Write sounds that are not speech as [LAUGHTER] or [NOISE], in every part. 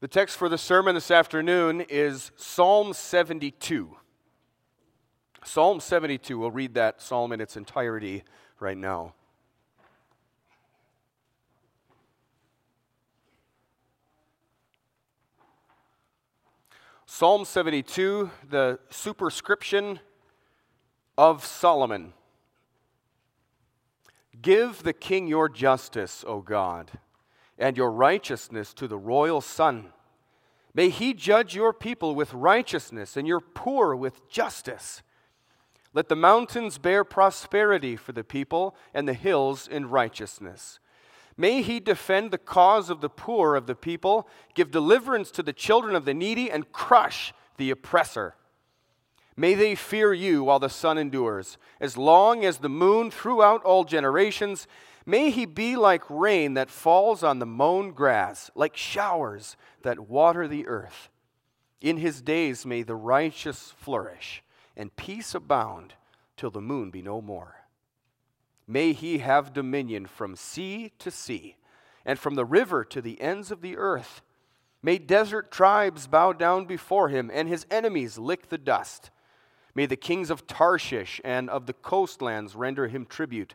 The text for the sermon this afternoon is Psalm 72. Psalm 72. We'll read that psalm in its entirety right now. Psalm 72, the superscription of Solomon. Give the king your justice, O God, and your righteousness to the royal son. May he judge your people with righteousness and your poor with justice. Let the mountains bear prosperity for the people and the hills in righteousness. May he defend the cause of the poor of the people, give deliverance to the children of the needy, and crush the oppressor. May they fear you while the sun endures, as long as the moon throughout all generations. May he be like rain that falls on the mown grass, like showers that water the earth. In his days may the righteous flourish, and peace abound till the moon be no more. May he have dominion from sea to sea, and from the river to the ends of the earth. May desert tribes bow down before him, and his enemies lick the dust. May the kings of Tarshish and of the coastlands render him tribute.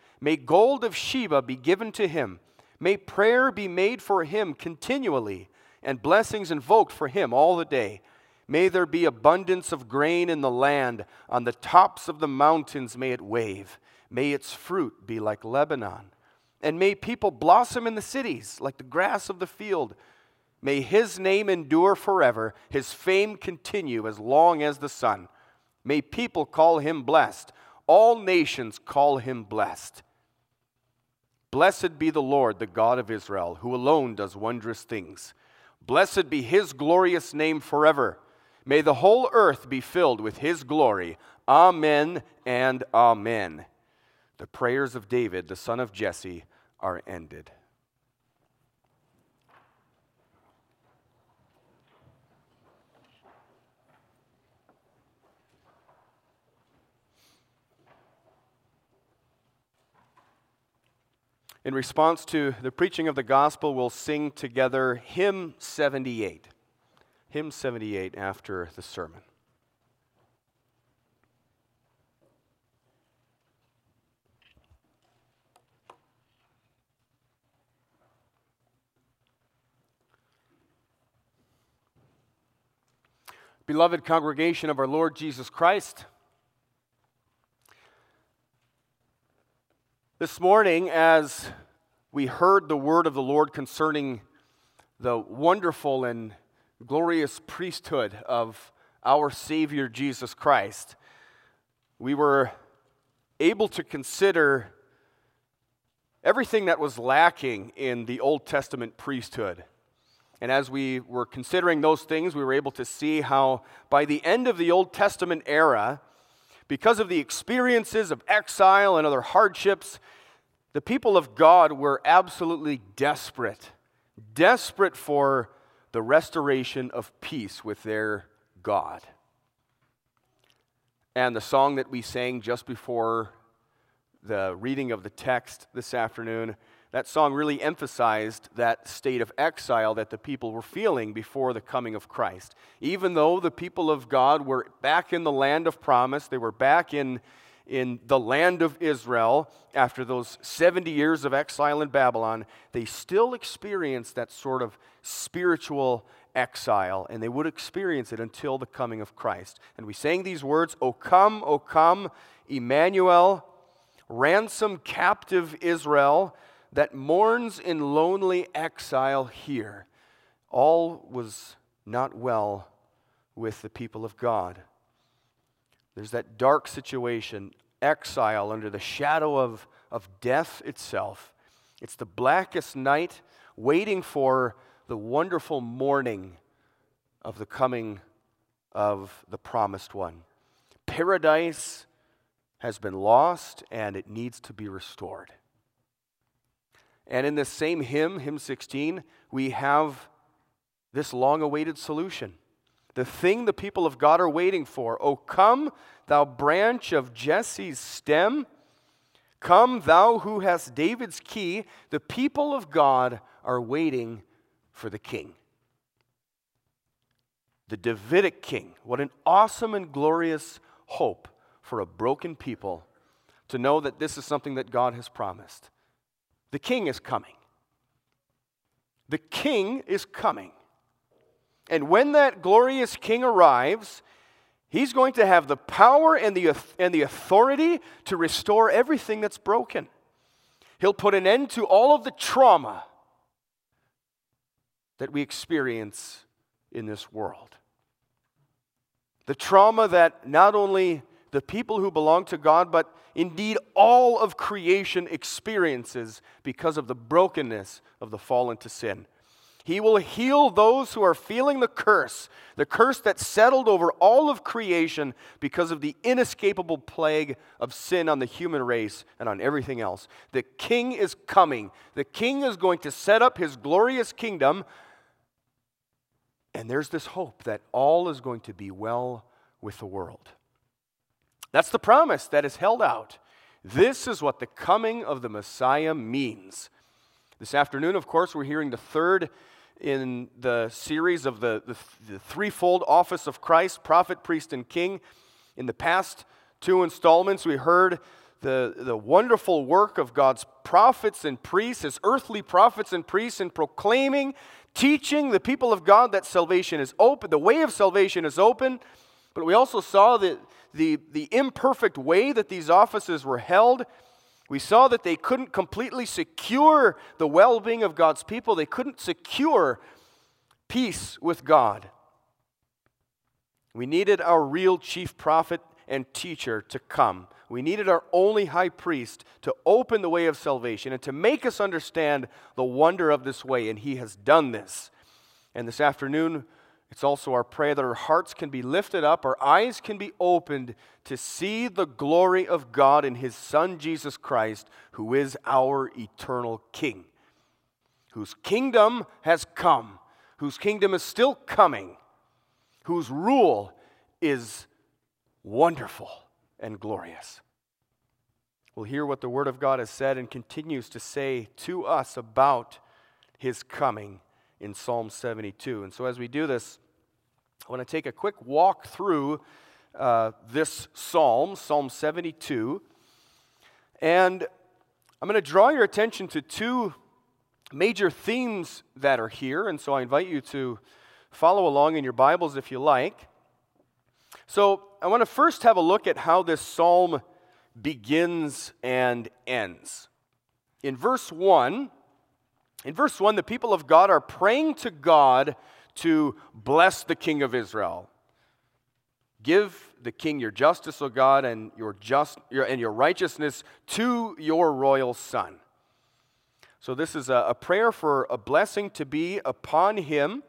May gold of Sheba be given to him. May prayer be made for him continually, and blessings invoked for him all the day. May there be abundance of grain in the land. On the tops of the mountains may it wave. May its fruit be like Lebanon. And may people blossom in the cities like the grass of the field. May his name endure forever, his fame continue as long as the sun. May people call him blessed. All nations call him blessed. Blessed be the Lord, the God of Israel, who alone does wondrous things. Blessed be his glorious name forever. May the whole earth be filled with his glory. Amen and amen. The prayers of David, the son of Jesse, are ended. In response to the preaching of the gospel, we'll sing together hymn 78. Hymn 78 after the sermon. Beloved congregation of our Lord Jesus Christ, This morning, as we heard the word of the Lord concerning the wonderful and glorious priesthood of our Savior Jesus Christ, we were able to consider everything that was lacking in the Old Testament priesthood. And as we were considering those things, we were able to see how by the end of the Old Testament era, because of the experiences of exile and other hardships, the people of God were absolutely desperate, desperate for the restoration of peace with their God. And the song that we sang just before the reading of the text this afternoon, that song really emphasized that state of exile that the people were feeling before the coming of Christ. Even though the people of God were back in the land of promise, they were back in, in the land of Israel after those 70 years of exile in Babylon, they still experienced that sort of spiritual exile, and they would experience it until the coming of Christ. And we sang these words O come, O come, Emmanuel, ransom captive Israel that mourns in lonely exile here. All was not well with the people of God. There's that dark situation, exile under the shadow of, of death itself. It's the blackest night waiting for the wonderful morning of the coming of the promised one. Paradise has been lost and it needs to be restored. And in this same hymn, hymn 16, we have this long awaited solution. The thing the people of God are waiting for. O come, thou branch of Jesse's stem. Come, thou who hast David's key. The people of God are waiting for the king. The Davidic king. What an awesome and glorious hope for a broken people to know that this is something that God has promised. The king is coming. The king is coming. And when that glorious king arrives, he's going to have the power and the, and the authority to restore everything that's broken. He'll put an end to all of the trauma that we experience in this world. The trauma that not only the people who belong to God, but indeed all of creation experiences because of the brokenness of the fall into sin. He will heal those who are feeling the curse, the curse that settled over all of creation because of the inescapable plague of sin on the human race and on everything else. The king is coming. The king is going to set up his glorious kingdom. And there's this hope that all is going to be well with the world. That's the promise that is held out. This is what the coming of the Messiah means. This afternoon, of course, we're hearing the third in the series of the, the, the, threefold office of Christ prophet, priest, and king. In the past two installments, we heard the, the wonderful work of God's prophets and priests, his earthly prophets and priests, in proclaiming, teaching the people of God that salvation is open, the way of salvation is open. But we also saw that the, the imperfect way that these offices were held. We saw that they couldn't completely secure the well being of God's people, they couldn't secure peace with God. We needed our real chief prophet and teacher to come. We needed our only high priest to open the way of salvation and to make us understand the wonder of this way, and he has done this. And this afternoon, it's also our prayer that our hearts can be lifted up, our eyes can be opened to see the glory of God in His Son Jesus Christ, who is our eternal King, whose kingdom has come, whose kingdom is still coming, whose rule is wonderful and glorious. We'll hear what the Word of God has said and continues to say to us about His coming in Psalm 72. And so, as we do this, I want to take a quick walk through uh, this psalm, Psalm 72. And I'm going to draw your attention to two major themes that are here. And so I invite you to follow along in your Bibles if you like. So I want to first have a look at how this psalm begins and ends. In verse 1, in verse 1, the people of God are praying to God to bless the king of Israel. Give the king your justice, O God, and your, just, your, and your righteousness to your royal son. So, this is a, a prayer for a blessing to be upon him.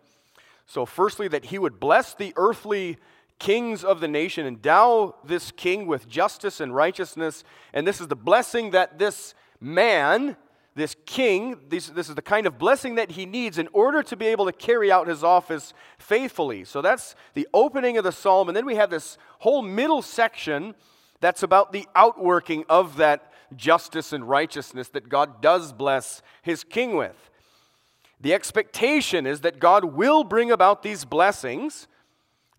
So, firstly, that he would bless the earthly kings of the nation, endow this king with justice and righteousness. And this is the blessing that this man, this king, this, this is the kind of blessing that he needs in order to be able to carry out his office faithfully. So that's the opening of the psalm. And then we have this whole middle section that's about the outworking of that justice and righteousness that God does bless his king with. The expectation is that God will bring about these blessings.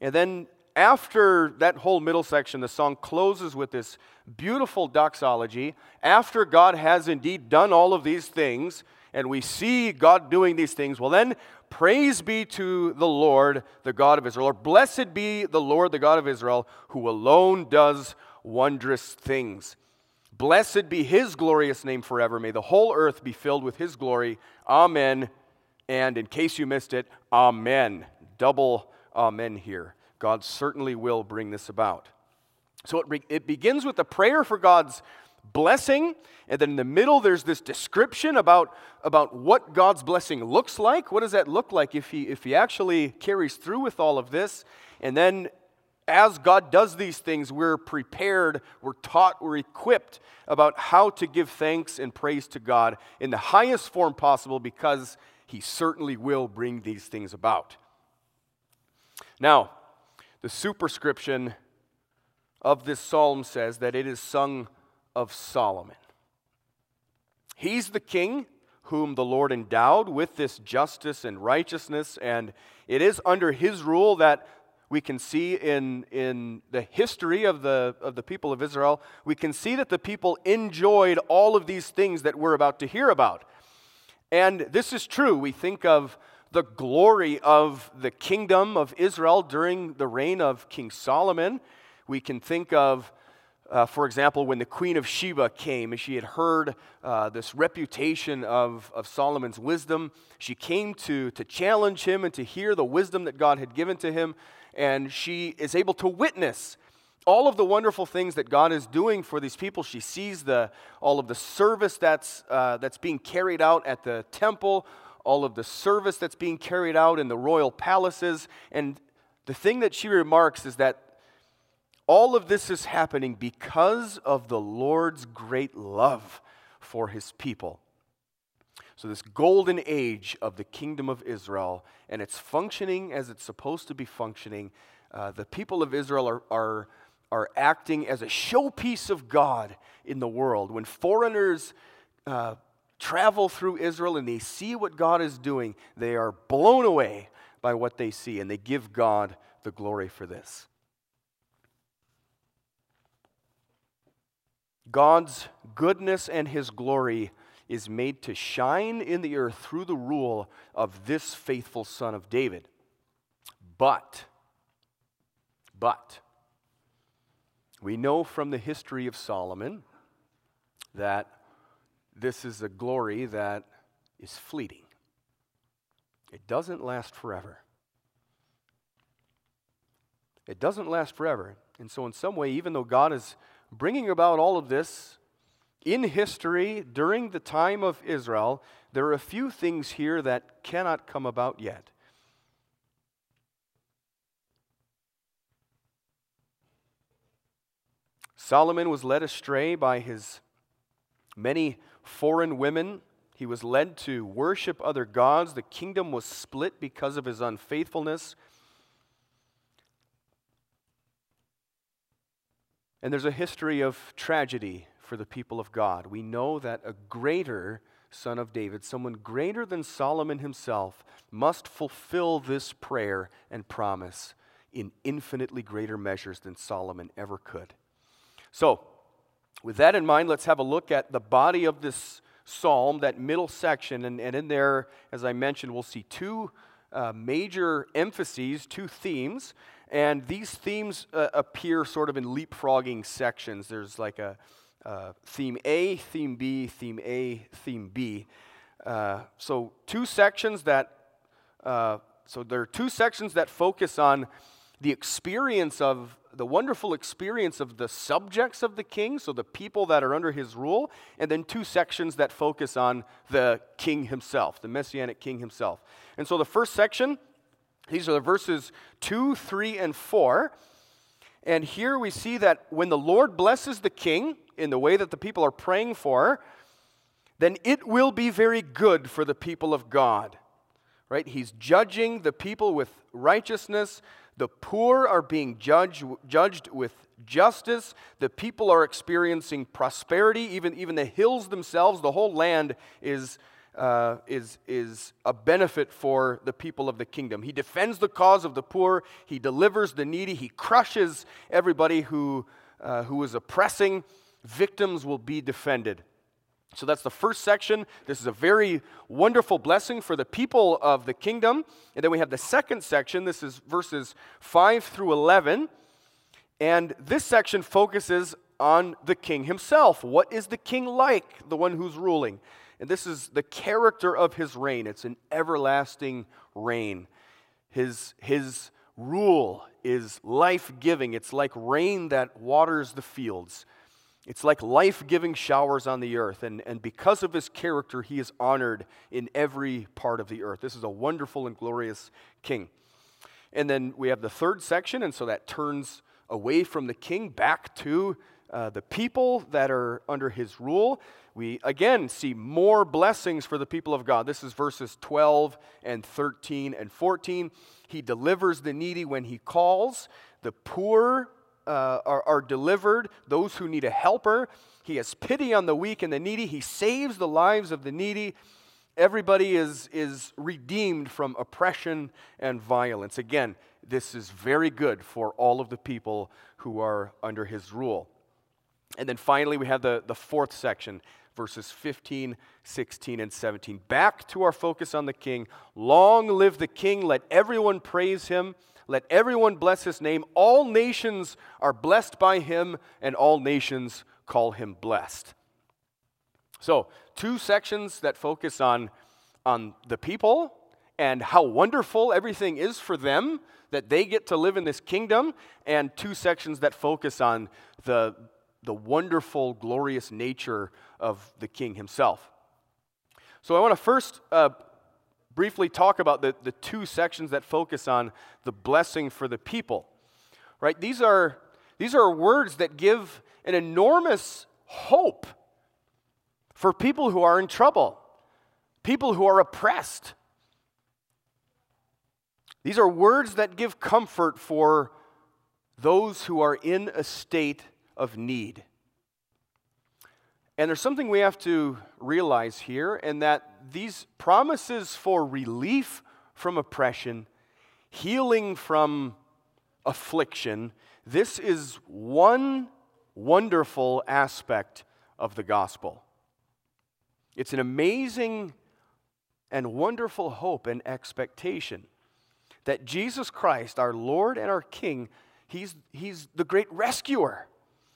And then after that whole middle section, the song closes with this beautiful doxology. After God has indeed done all of these things, and we see God doing these things, well, then praise be to the Lord, the God of Israel, or blessed be the Lord, the God of Israel, who alone does wondrous things. Blessed be his glorious name forever. May the whole earth be filled with his glory. Amen. And in case you missed it, amen. Double amen here. God certainly will bring this about. So it, it begins with a prayer for God's blessing. And then in the middle, there's this description about, about what God's blessing looks like. What does that look like if he, if he actually carries through with all of this? And then as God does these things, we're prepared, we're taught, we're equipped about how to give thanks and praise to God in the highest form possible because He certainly will bring these things about. Now, the superscription of this psalm says that it is sung of Solomon. He's the king whom the Lord endowed with this justice and righteousness, and it is under his rule that we can see in, in the history of the, of the people of Israel, we can see that the people enjoyed all of these things that we're about to hear about. And this is true. We think of the glory of the kingdom of Israel during the reign of King Solomon. We can think of, uh, for example, when the Queen of Sheba came and she had heard uh, this reputation of, of Solomon's wisdom. She came to, to challenge him and to hear the wisdom that God had given to him and she is able to witness all of the wonderful things that God is doing for these people. She sees the, all of the service that's, uh, that's being carried out at the temple, all of the service that's being carried out in the royal palaces. And the thing that she remarks is that all of this is happening because of the Lord's great love for his people. So, this golden age of the kingdom of Israel, and it's functioning as it's supposed to be functioning. Uh, the people of Israel are, are, are acting as a showpiece of God in the world. When foreigners uh, travel through Israel and they see what God is doing, they are blown away by what they see, and they give God the glory for this. God's goodness and his glory is made to shine in the earth through the rule of this faithful son of David. But, but, we know from the history of Solomon that this is a glory that is fleeting. It doesn't last forever. It doesn't last forever. And so, in some way, even though God is bringing about all of this in history, during the time of Israel, there are a few things here that cannot come about yet. Solomon was led astray by his many foreign women. He was led to worship other gods. The kingdom was split because of his unfaithfulness. And there's a history of tragedy for the people of God. We know that a greater son of David, someone greater than Solomon himself, must fulfill this prayer and promise in infinitely greater measures than Solomon ever could. So, with that in mind, let's have a look at the body of this psalm, that middle section. And, and in there, as I mentioned, we'll see two uh, major emphases, two themes. And these themes uh, appear sort of in leapfrogging sections. There's like a uh, theme A, theme B, theme A, theme B. Uh, so two sections that, uh, so there are two sections that focus on the experience of the wonderful experience of the subjects of the king, so the people that are under his rule, and then two sections that focus on the king himself, the messianic king himself. And so the first section, these are the verses 2, 3, and 4. And here we see that when the Lord blesses the king in the way that the people are praying for, then it will be very good for the people of God. Right? He's judging the people with righteousness. The poor are being judged, judged with justice. The people are experiencing prosperity. Even, even the hills themselves, the whole land is uh, is, is a benefit for the people of the kingdom. He defends the cause of the poor, he delivers the needy, he crushes everybody who, uh, who is oppressing. Victims will be defended. So that's the first section. This is a very wonderful blessing for the people of the kingdom. And then we have the second section. This is verses 5 through 11. And this section focuses on the king himself. What is the king like, the one who's ruling? And this is the character of his reign. It's an everlasting reign. His, his rule is life giving, it's like rain that waters the fields. It's like life giving showers on the earth. And, and because of his character, he is honored in every part of the earth. This is a wonderful and glorious king. And then we have the third section, and so that turns away from the king back to uh, the people that are under his rule. We again see more blessings for the people of God. This is verses 12 and 13 and 14. He delivers the needy when he calls, the poor uh, are, are delivered, those who need a helper. He has pity on the weak and the needy. He saves the lives of the needy. Everybody is, is redeemed from oppression and violence. Again, this is very good for all of the people who are under his rule. And then finally, we have the, the fourth section, verses 15, 16, and 17. Back to our focus on the king. Long live the king. Let everyone praise him. Let everyone bless his name. All nations are blessed by him, and all nations call him blessed. So, two sections that focus on, on the people and how wonderful everything is for them that they get to live in this kingdom, and two sections that focus on the, the wonderful, glorious nature of the king himself. So, I want to first uh, briefly talk about the, the two sections that focus on the blessing for the people. Right? These are, these are words that give an enormous hope for people who are in trouble, people who are oppressed. These are words that give comfort for those who are in a state of need. And there's something we have to realize here, and that these promises for relief from oppression, healing from affliction, this is one wonderful aspect of the gospel. It's an amazing and wonderful hope and expectation that Jesus Christ, our Lord and our King, He's, he's the great rescuer.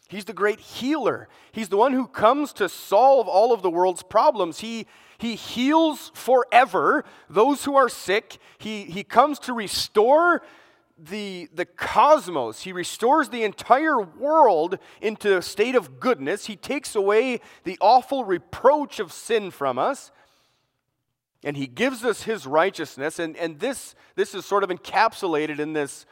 He's the great healer. He's the one who comes to solve all of the world's problems. He, he heals forever those who are sick. He, he comes to restore the, the cosmos. He restores the entire world into a state of goodness. He takes away the awful reproach of sin from us. And he gives us his righteousness. And, and this, this is sort of encapsulated in this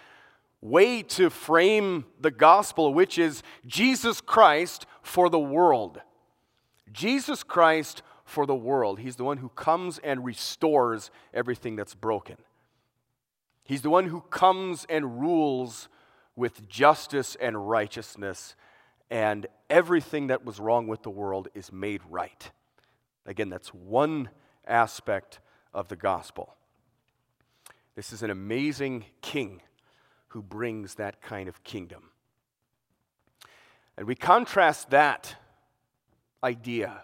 way to frame the gospel, which is Jesus Christ for the world. Jesus Christ for the world. He's the one who comes and restores everything that's broken. He's the one who comes and rules with justice and righteousness, and everything that was wrong with the world is made right. Again, that's one aspect of the gospel. This is an amazing king who brings that kind of kingdom. And we contrast that idea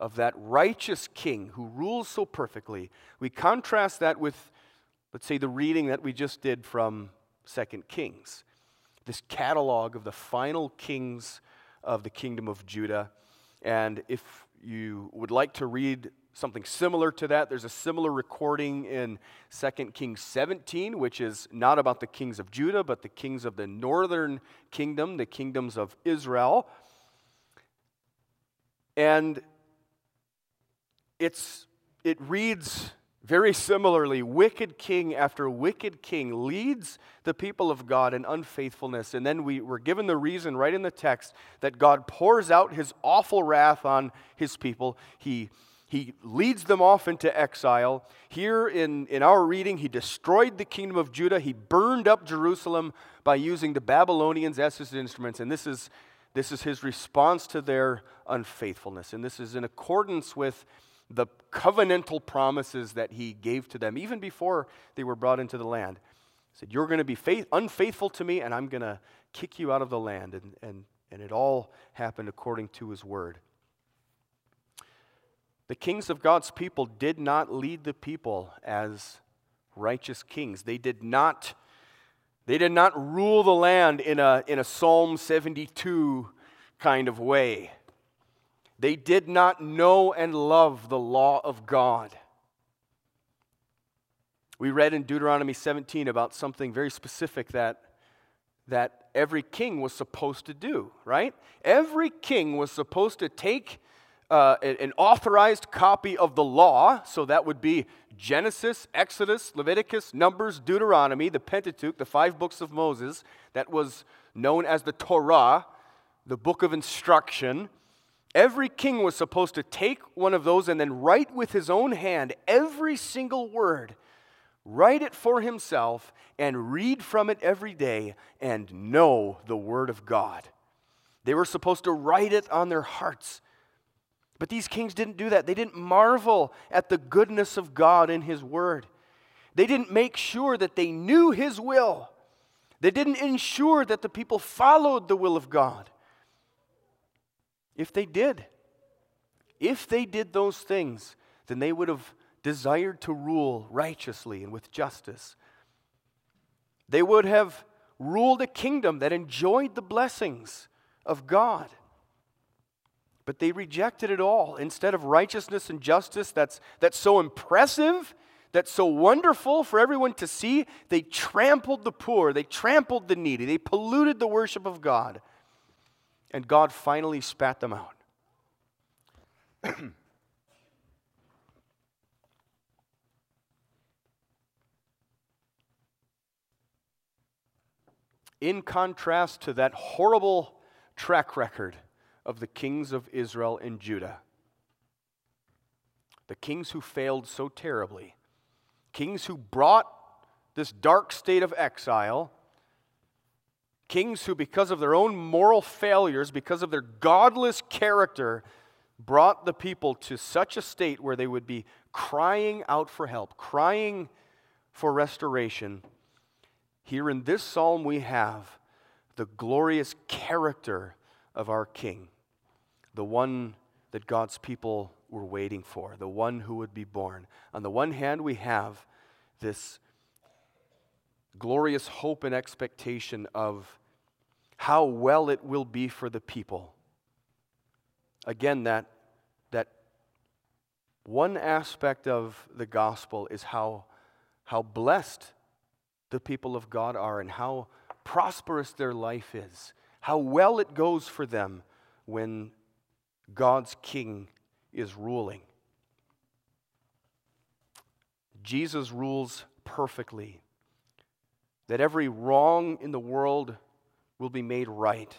of that righteous king who rules so perfectly, we contrast that with, let's say, the reading that we just did from Second Kings. This catalog of the final kings of the kingdom of Judah. And if you would like to read something similar to that. There's a similar recording in 2 Kings 17, which is not about the kings of Judah, but the kings of the northern kingdom, the kingdoms of Israel. And it's, it reads very similarly wicked king after wicked king leads the people of God in unfaithfulness. And then we were given the reason right in the text that God pours out his awful wrath on his people. He he leads them off into exile. Here in, in our reading, he destroyed the kingdom of Judah. He burned up Jerusalem by using the Babylonians as his instruments. And this is, this is his response to their unfaithfulness. And this is in accordance with the covenantal promises that he gave to them, even before they were brought into the land. He said, You're going to be faith, unfaithful to me, and I'm going to kick you out of the land. And, and, and it all happened according to his word. The kings of God's people did not lead the people as righteous kings. They did not, they did not rule the land in a, in a Psalm 72 kind of way. They did not know and love the law of God. We read in Deuteronomy 17 about something very specific that that every king was supposed to do, right? Every king was supposed to take uh, an authorized copy of the law, so that would be Genesis, Exodus, Leviticus, Numbers, Deuteronomy, the Pentateuch, the five books of Moses, that was known as the Torah, the book of instruction. Every king was supposed to take one of those and then write with his own hand every single word, write it for himself, and read from it every day and know the word of God. They were supposed to write it on their hearts. But these kings didn't do that. They didn't marvel at the goodness of God in his word. They didn't make sure that they knew his will. They didn't ensure that the people followed the will of God. If they did, if they did those things, then they would have desired to rule righteously and with justice. They would have ruled a kingdom that enjoyed the blessings of God. But they rejected it all. Instead of righteousness and justice that's, that's so impressive, that's so wonderful for everyone to see, they trampled the poor, they trampled the needy, they polluted the worship of God and God finally spat them out. [CLEARS THROAT] In contrast to that horrible track record of the kings of Israel and Judah, the kings who failed so terribly, kings who brought this dark state of exile. Kings who, because of their own moral failures, because of their godless character, brought the people to such a state where they would be crying out for help, crying for restoration. Here in this psalm, we have the glorious character of our King, the one that God's people were waiting for, the one who would be born. On the one hand, we have this glorious hope and expectation of how well it will be for the people. Again, that, that one aspect of the gospel is how, how blessed the people of God are and how prosperous their life is, how well it goes for them when God's king is ruling. Jesus rules perfectly. That every wrong in the world will be made right,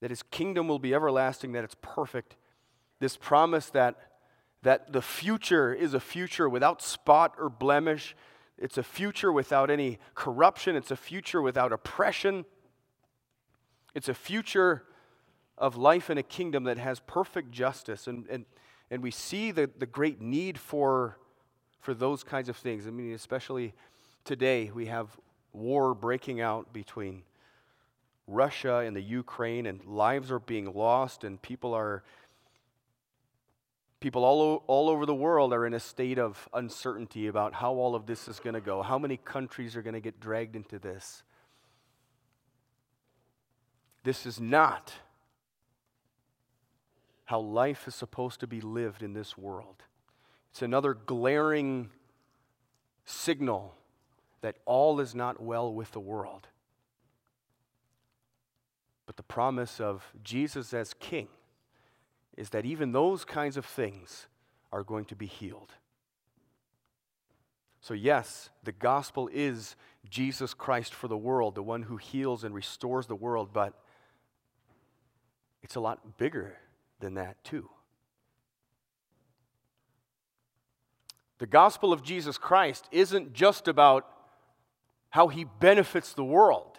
that his kingdom will be everlasting, that it's perfect. This promise that, that the future is a future without spot or blemish, it's a future without any corruption, it's a future without oppression, it's a future of life in a kingdom that has perfect justice. And, and, and we see the, the great need for, for those kinds of things. I mean, especially today, we have war breaking out between Russia and the Ukraine, and lives are being lost, and people are people all, all over the world are in a state of uncertainty about how all of this is going to go. How many countries are going to get dragged into this? This is not how life is supposed to be lived in this world. It's another glaring signal that all is not well with the world. But the promise of Jesus as King is that even those kinds of things are going to be healed. So, yes, the gospel is Jesus Christ for the world, the one who heals and restores the world, but it's a lot bigger than that, too. The gospel of Jesus Christ isn't just about how he benefits the world.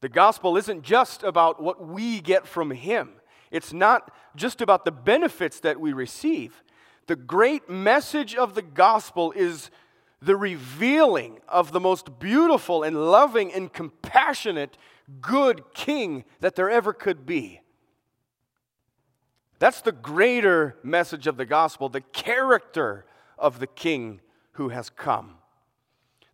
The gospel isn't just about what we get from Him, it's not just about the benefits that we receive. The great message of the gospel is the revealing of the most beautiful and loving and compassionate, good king that there ever could be. That's the greater message of the gospel, the character of the king who has come.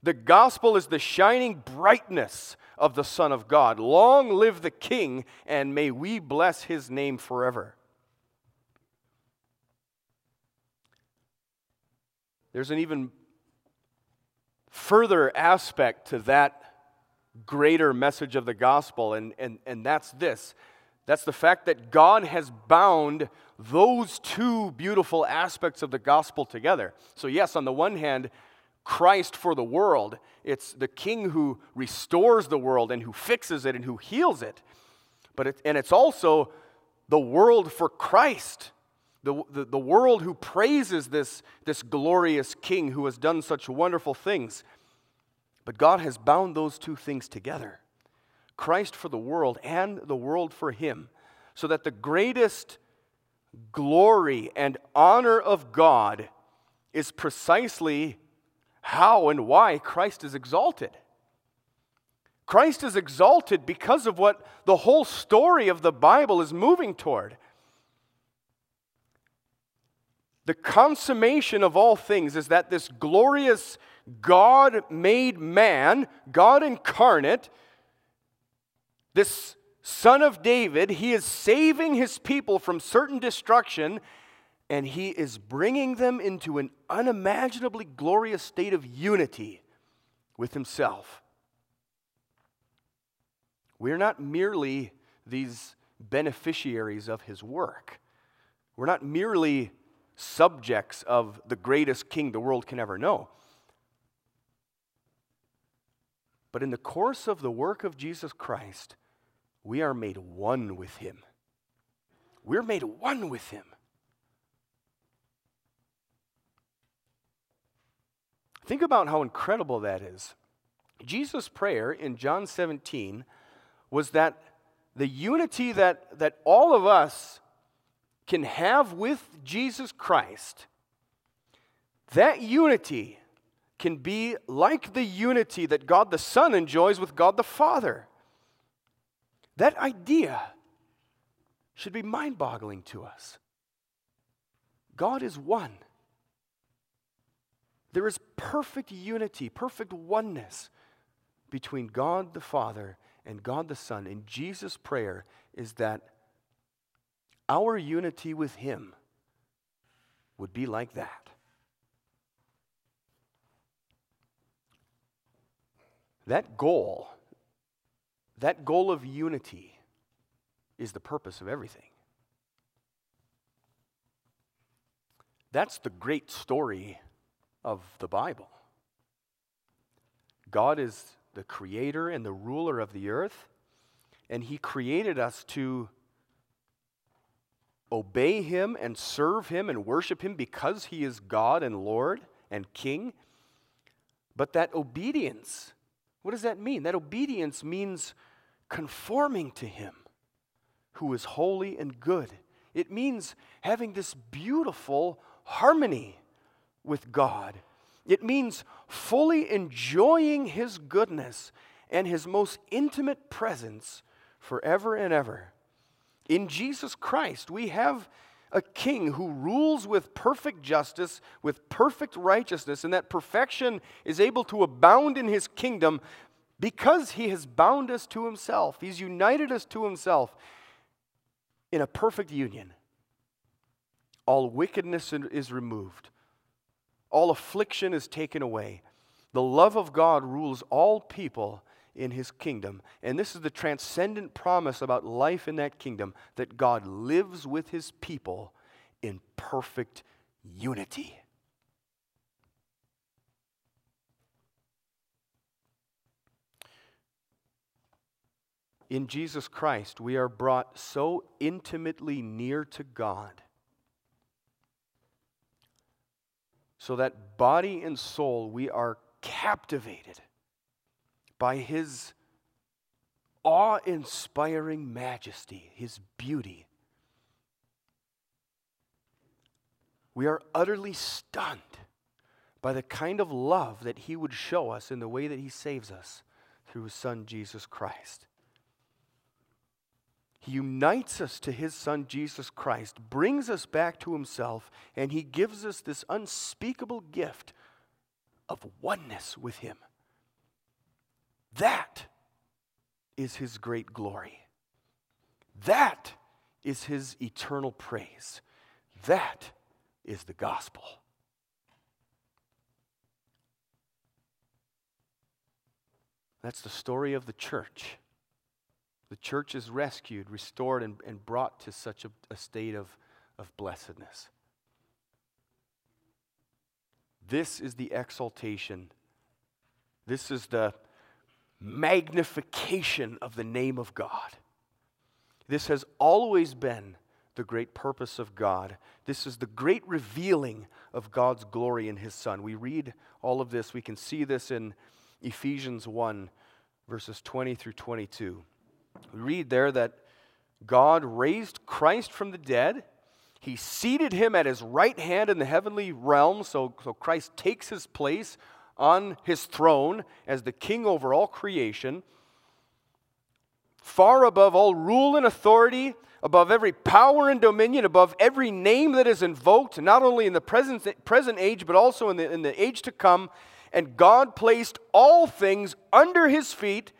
The gospel is the shining brightness of the Son of God. Long live the King, and may we bless his name forever. There's an even further aspect to that greater message of the gospel, and, and, and that's this that's the fact that God has bound those two beautiful aspects of the gospel together. So, yes, on the one hand, Christ for the world, it's the king who restores the world and who fixes it and who heals it. But it, and it's also the world for Christ, the, the, the world who praises this, this glorious king who has done such wonderful things. But God has bound those two things together. Christ for the world and the world for him, so that the greatest glory and honor of God is precisely how and why Christ is exalted. Christ is exalted because of what the whole story of the Bible is moving toward. The consummation of all things is that this glorious God made man, God incarnate, this son of David, he is saving his people from certain destruction, and he is bringing them into an unimaginably glorious state of unity with himself. We're not merely these beneficiaries of his work. We're not merely subjects of the greatest king the world can ever know. But in the course of the work of Jesus Christ, we are made one with Him. We're made one with Him. Think about how incredible that is. Jesus' prayer in John 17 was that the unity that, that all of us can have with Jesus Christ, that unity can be like the unity that God the Son enjoys with God the Father. That idea should be mind boggling to us. God is one. There is perfect unity, perfect oneness between God the Father and God the Son. And Jesus' prayer is that our unity with Him would be like that. That goal that goal of unity is the purpose of everything. That's the great story of the Bible. God is the creator and the ruler of the earth, and He created us to obey Him and serve Him and worship Him because He is God and Lord and King. But that obedience what does that mean? That obedience means conforming to Him who is holy and good. It means having this beautiful harmony with God. It means fully enjoying His goodness and His most intimate presence forever and ever. In Jesus Christ, we have a king who rules with perfect justice, with perfect righteousness, and that perfection is able to abound in his kingdom because he has bound us to himself. He's united us to himself in a perfect union. All wickedness is removed, all affliction is taken away. The love of God rules all people in his kingdom. And this is the transcendent promise about life in that kingdom that God lives with his people in perfect unity. In Jesus Christ, we are brought so intimately near to God so that body and soul we are captivated by his awe inspiring majesty, his beauty. We are utterly stunned by the kind of love that he would show us in the way that he saves us through his son Jesus Christ. He unites us to his son Jesus Christ, brings us back to himself, and he gives us this unspeakable gift of oneness with him. That is his great glory. That is his eternal praise. That is the gospel. That's the story of the church. The church is rescued, restored, and, and brought to such a, a state of, of blessedness. This is the exaltation. This is the magnification of the name of God. This has always been the great purpose of God. This is the great revealing of God's glory in His Son. We read all of this, we can see this in Ephesians 1, verses 20 through 22. We read there that God raised Christ from the dead. He seated him at his right hand in the heavenly realm, so, so Christ takes his place on his throne as the king over all creation, far above all rule and authority, above every power and dominion, above every name that is invoked, not only in the present, present age, but also in the, in the age to come. And God placed all things under his feet,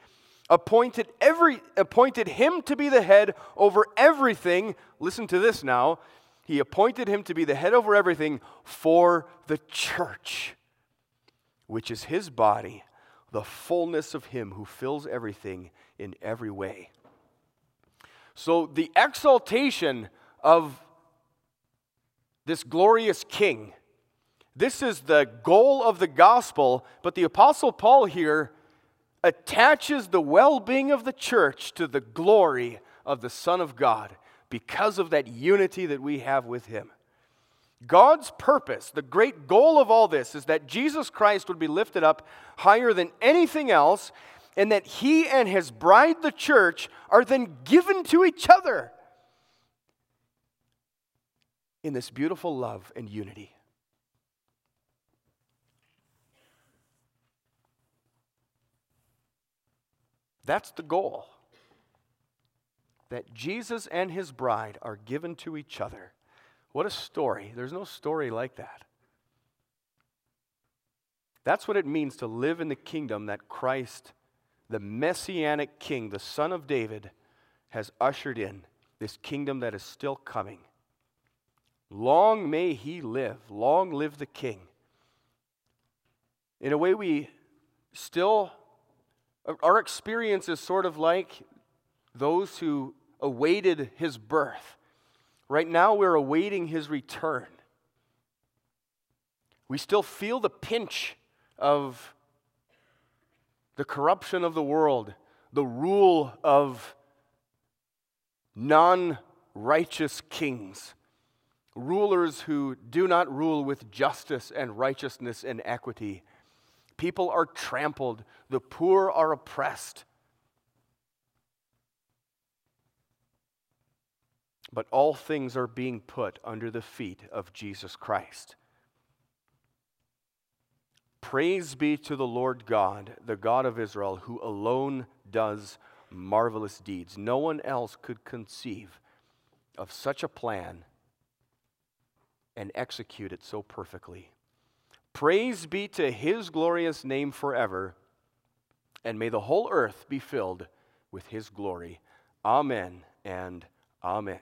appointed, every, appointed him to be the head over everything. Listen to this now. He appointed him to be the head over everything for the church which is his body, the fullness of him who fills everything in every way. So, the exaltation of this glorious king, this is the goal of the gospel, but the Apostle Paul here attaches the well being of the church to the glory of the Son of God because of that unity that we have with him. God's purpose, the great goal of all this, is that Jesus Christ would be lifted up higher than anything else, and that he and his bride, the church, are then given to each other in this beautiful love and unity. That's the goal. That Jesus and his bride are given to each other what a story. There's no story like that. That's what it means to live in the kingdom that Christ, the messianic king, the son of David, has ushered in. This kingdom that is still coming. Long may he live. Long live the king. In a way, we still, our experience is sort of like those who awaited his birth. Right now, we're awaiting his return. We still feel the pinch of the corruption of the world, the rule of non righteous kings, rulers who do not rule with justice and righteousness and equity. People are trampled, the poor are oppressed. But all things are being put under the feet of Jesus Christ. Praise be to the Lord God, the God of Israel, who alone does marvelous deeds. No one else could conceive of such a plan and execute it so perfectly. Praise be to his glorious name forever, and may the whole earth be filled with his glory. Amen and amen.